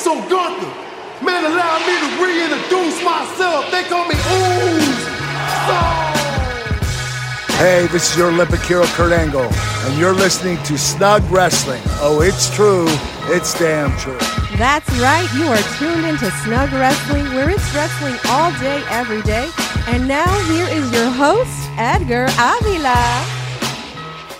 So Gunther, man, allow me to reintroduce myself. They call me Ooze. Hey, this is your Olympic hero Kurt Angle, and you're listening to Snug Wrestling. Oh, it's true. It's damn true. That's right. You are tuned into Snug Wrestling, where it's wrestling all day, every day. And now here is your host, Edgar Avila.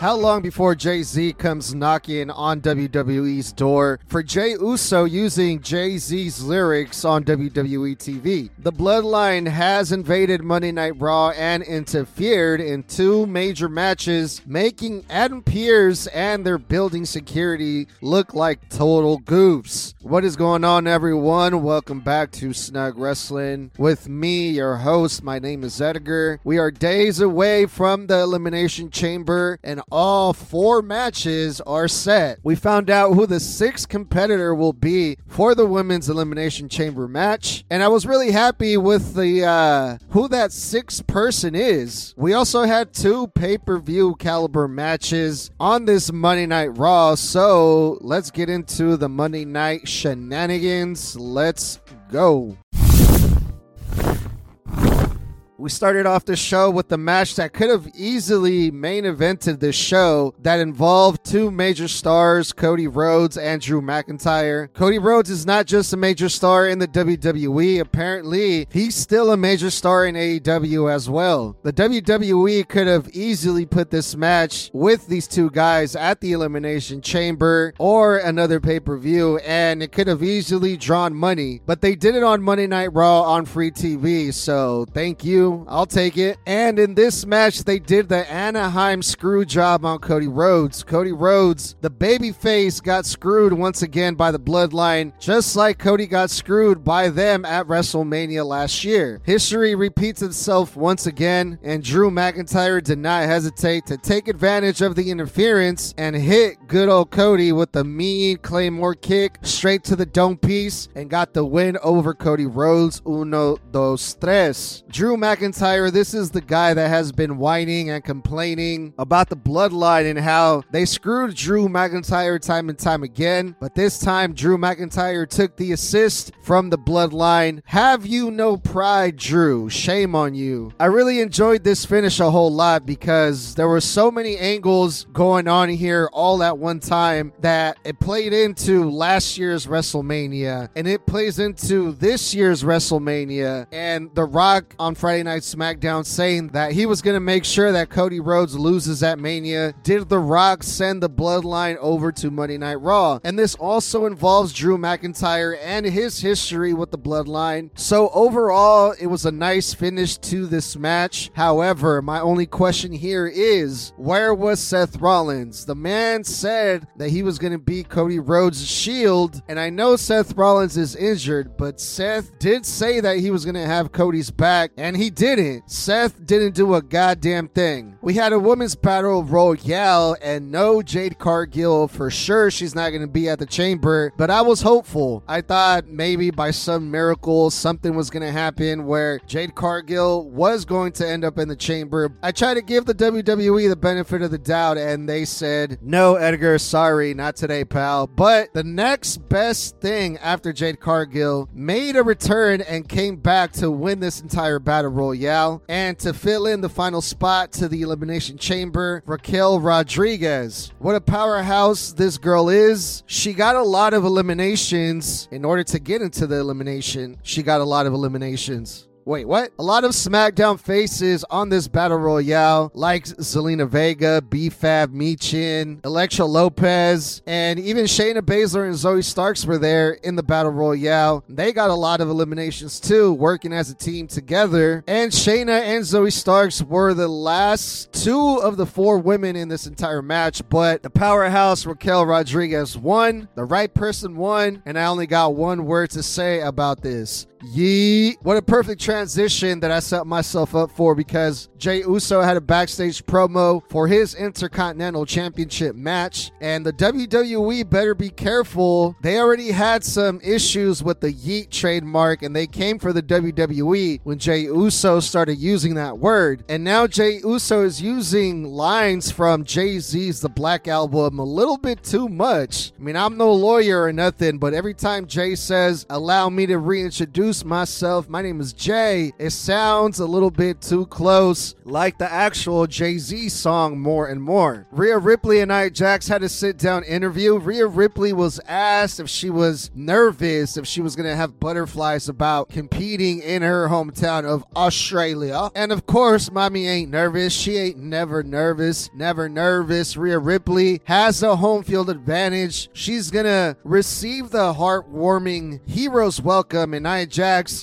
How long before Jay Z comes knocking on WWE's door for Jey Uso using Jay Z's lyrics on WWE TV? The Bloodline has invaded Monday Night Raw and interfered in two major matches, making Adam Pearce and their building security look like total goofs. What is going on, everyone? Welcome back to Snug Wrestling with me, your host. My name is Edgar. We are days away from the Elimination Chamber and all four matches are set. We found out who the sixth competitor will be for the women's elimination chamber match, and I was really happy with the uh, who that sixth person is. We also had two pay-per-view caliber matches on this Monday Night Raw, so let's get into the Monday Night shenanigans. Let's go. We started off the show with the match that could have easily main evented this show that involved two major stars, Cody Rhodes and Drew McIntyre. Cody Rhodes is not just a major star in the WWE, apparently, he's still a major star in AEW as well. The WWE could have easily put this match with these two guys at the Elimination Chamber or another pay per view, and it could have easily drawn money, but they did it on Monday Night Raw on free TV, so thank you. I'll take it. And in this match, they did the Anaheim screw job on Cody Rhodes. Cody Rhodes, the baby face, got screwed once again by the bloodline, just like Cody got screwed by them at WrestleMania last year. History repeats itself once again, and Drew McIntyre did not hesitate to take advantage of the interference and hit good old Cody with the mean Claymore kick straight to the dome piece and got the win over Cody Rhodes. Uno, dos, tres. Drew McIntyre McIntyre, this is the guy that has been whining and complaining about the bloodline and how they screwed Drew McIntyre time and time again. But this time, Drew McIntyre took the assist from the bloodline. Have you no pride, Drew? Shame on you. I really enjoyed this finish a whole lot because there were so many angles going on here all at one time that it played into last year's WrestleMania and it plays into this year's WrestleMania. And The Rock on Friday Night Night SmackDown saying that he was going to make sure that Cody Rhodes loses at Mania. Did The Rock send the bloodline over to Monday Night Raw? And this also involves Drew McIntyre and his history with the bloodline. So overall, it was a nice finish to this match. However, my only question here is where was Seth Rollins? The man said that he was going to beat Cody Rhodes' shield. And I know Seth Rollins is injured, but Seth did say that he was going to have Cody's back, and he didn't. Seth didn't do a goddamn thing. We had a women's battle royale and no Jade Cargill for sure. She's not going to be at the chamber, but I was hopeful. I thought maybe by some miracle something was going to happen where Jade Cargill was going to end up in the chamber. I tried to give the WWE the benefit of the doubt and they said, no, Edgar, sorry, not today, pal. But the next best thing after Jade Cargill made a return and came back to win this entire battle royale. And to fill in the final spot to the Elimination Chamber, Raquel Rodriguez. What a powerhouse this girl is. She got a lot of eliminations in order to get into the elimination. She got a lot of eliminations. Wait, what? A lot of SmackDown faces on this Battle Royale, like Zelina Vega, B-Fab, Michin, Elektra Lopez, and even Shayna Baszler and Zoey Starks were there in the Battle Royale. They got a lot of eliminations too, working as a team together. And Shayna and Zoey Starks were the last two of the four women in this entire match, but the powerhouse Raquel Rodriguez won. The right person won, and I only got one word to say about this. Yeet. What a perfect transition that I set myself up for because Jey Uso had a backstage promo for his Intercontinental Championship match. And the WWE better be careful. They already had some issues with the Yeet trademark and they came for the WWE when Jey Uso started using that word. And now Jey Uso is using lines from Jay Z's The Black Album a little bit too much. I mean, I'm no lawyer or nothing, but every time Jay says, allow me to reintroduce myself, my name is Jay, it sounds a little bit too close like the actual Jay Z song more and more. Rhea Ripley and Nia Jax had a sit down interview. Rhea Ripley was asked if she was nervous, if she was going to have butterflies about competing in her hometown of Australia. And of course, mommy ain't nervous. She ain't never nervous, never nervous. Rhea Ripley has a home field advantage. She's going to receive the heartwarming hero's welcome, and Nia Jax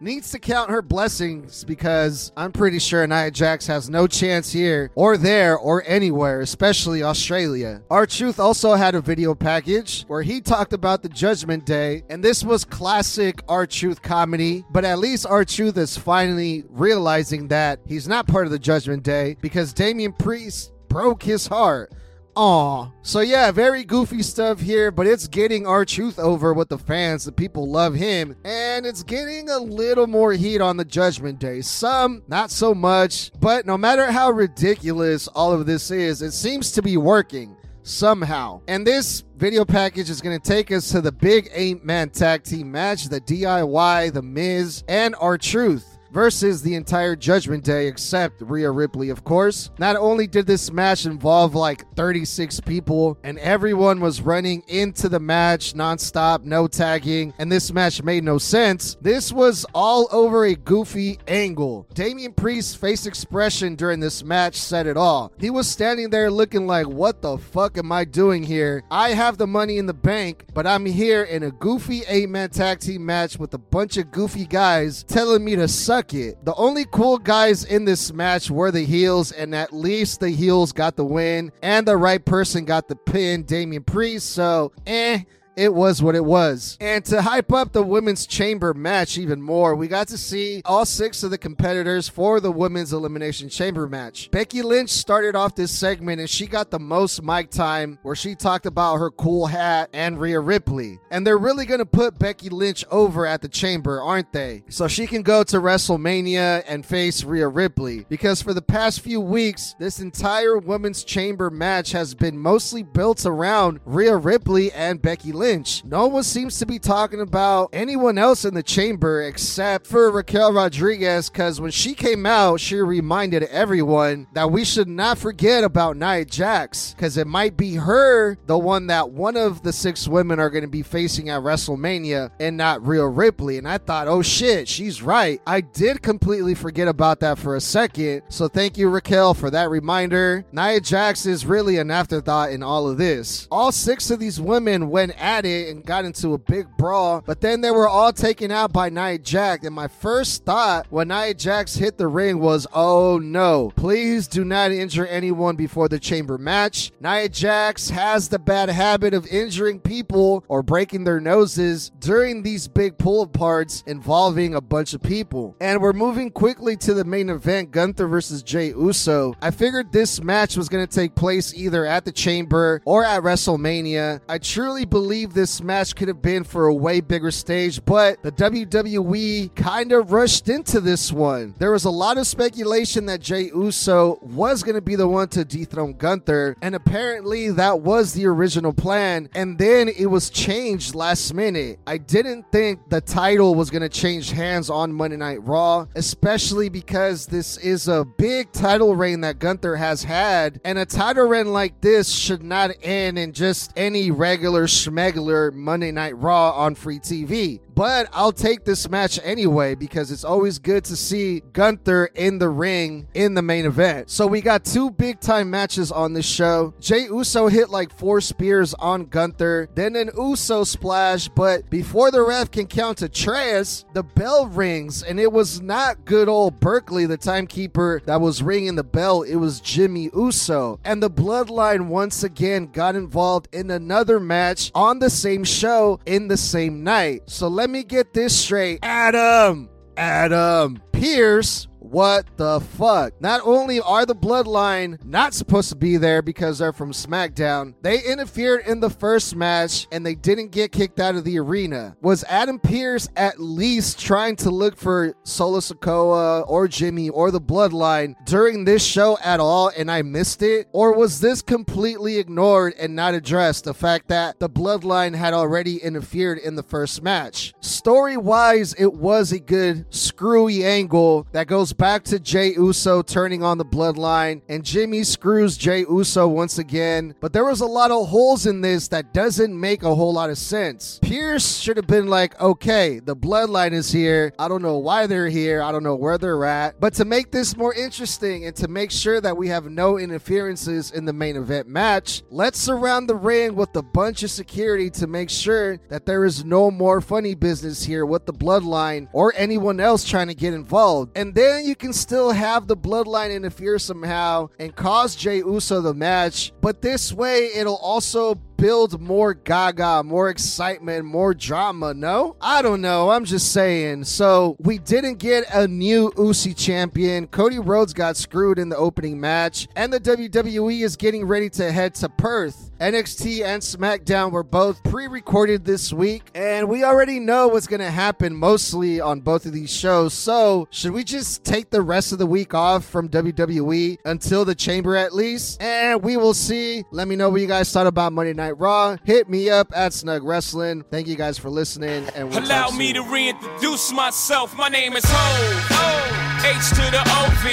needs to count her blessings because I'm pretty sure Nia Jax has no chance here or there or anywhere, especially Australia. R Truth also had a video package where he talked about the Judgment Day, and this was classic R Truth comedy, but at least R Truth is finally realizing that he's not part of the Judgment Day because Damian Priest broke his heart. Aw. So yeah, very goofy stuff here, but it's getting R Truth over with the fans. The people love him, and it's getting a little more heat on the Judgment Day. Some, not so much, but no matter how ridiculous all of this is, it seems to be working somehow. And this video package is going to take us to the big eight man tag team match, the DIY, The Miz, and R Truth versus the entire Judgment Day, except Rhea Ripley, of course. Not only did this match involve like 36 people, and everyone was running into the match nonstop, no tagging, and this match made no sense, this was all over a goofy angle. Damian Priest's face expression during this match said it all. He was standing there looking like, What the fuck am I doing here? I have the money in the bank, but I'm here in a goofy eight man tag team match with a bunch of goofy guys telling me to suck The only cool guys in this match were the heels, and at least the heels got the win, and the right person got the pin, Damian Priest. So, eh it was what it was. And to hype up the women's chamber match even more, we got to see all six of the competitors for the women's elimination chamber match. Becky Lynch started off this segment and she got the most mic time where she talked about her cool hat and Rhea Ripley. And they're really going to put Becky Lynch over at the chamber, aren't they? So she can go to WrestleMania and face Rhea Ripley. Because for the past few weeks, this entire women's chamber match has been mostly built around Rhea Ripley and Becky Lynch. Lynch. No one seems to be talking about anyone else in the chamber except for Raquel Rodriguez because when she came out, she reminded everyone that we should not forget about Nia Jax because it might be her, the one that one of the six women are going to be facing at WrestleMania and not Rhea Ripley. And I thought, oh shit, she's right. I did completely forget about that for a second. So thank you, Raquel, for that reminder. Nia Jax is really an afterthought in all of this. All six of these women went at at it and got into a big brawl, but then they were all taken out by Nia Jax. And my first thought when Nia Jax hit the ring was, oh no, please do not injure anyone before the chamber match. Nia Jax has the bad habit of injuring people or breaking their noses during these big pull aparts involving a bunch of people. And we're moving quickly to the main event Gunther versus Jey Uso. I figured this match was going to take place either at the chamber or at WrestleMania. I truly believe believe this match could have been for a way bigger stage, but the WWE kind of rushed into this one. There was a lot of speculation that Jey Uso was going to be the one to dethrone Gunther, and apparently that was the original plan, and then it was changed last minute. I didn't think the title was going to change hands on Monday Night Raw, especially because this is a big title reign that Gunther has had, and a title reign like this should not end in just any regular schmegler regular Monday Night Raw on free TV. But I'll take this match anyway because it's always good to see Gunther in the ring in the main event. So we got two big time matches on this show. Jey Uso hit like four spears on Gunther, then an Uso splash, but before the ref can count to Trace, the bell rings, and it was not good old Berkeley, the timekeeper that was ringing the bell. It was Jimmy Uso. And the bloodline once again got involved in another match on the same show in the same night. So let let me get this straight. Adam, Adam Pearce what the fuck? Not only are the Bloodline not supposed to be there because they're from SmackDown, they interfered in the first match and they didn't get kicked out of the arena. Was Adam Pearce at least trying to look for Solo Sikoa or Jimmy or the Bloodline during this show at all and I missed it? Or was this completely ignored and not addressed? The fact that the Bloodline had already interfered in the first match. Story wise, it was a good screwy angle that goes back to Jey Uso turning on the bloodline, and Jimmy screws Jey Uso once again. But there was a lot of holes in this that doesn't make a whole lot of sense. Pearce should have been like, okay, the bloodline is here. I don't know why they're here. I don't know where they're at. But to make this more interesting and to make sure that we have no interferences in the main event match, let's surround the ring with a bunch of security to make sure that there is no more funny business here with the bloodline or anyone else trying to get involved. And then you can still have the bloodline interfere somehow and cause Jey Uso the match, but this way it'll also build more gaga, more excitement, more drama, no? I don't know. I'm just saying. So, we didn't get a new UCEY champion. Cody Rhodes got screwed in the opening match, and the WWE is getting ready to head to Perth. NXT and SmackDown were both pre recorded this week, and we already know what's going to happen mostly on both of these shows. So, should we just take the rest of the week off from WWE until the chamber at least? And we will see. Let me know what you guys thought about Monday Night Raw. Hit me up at Snug Wrestling. Thank you guys for listening, and we'll Allow me to reintroduce myself. My name is Ho. H to the O V.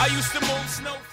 I used to move snow.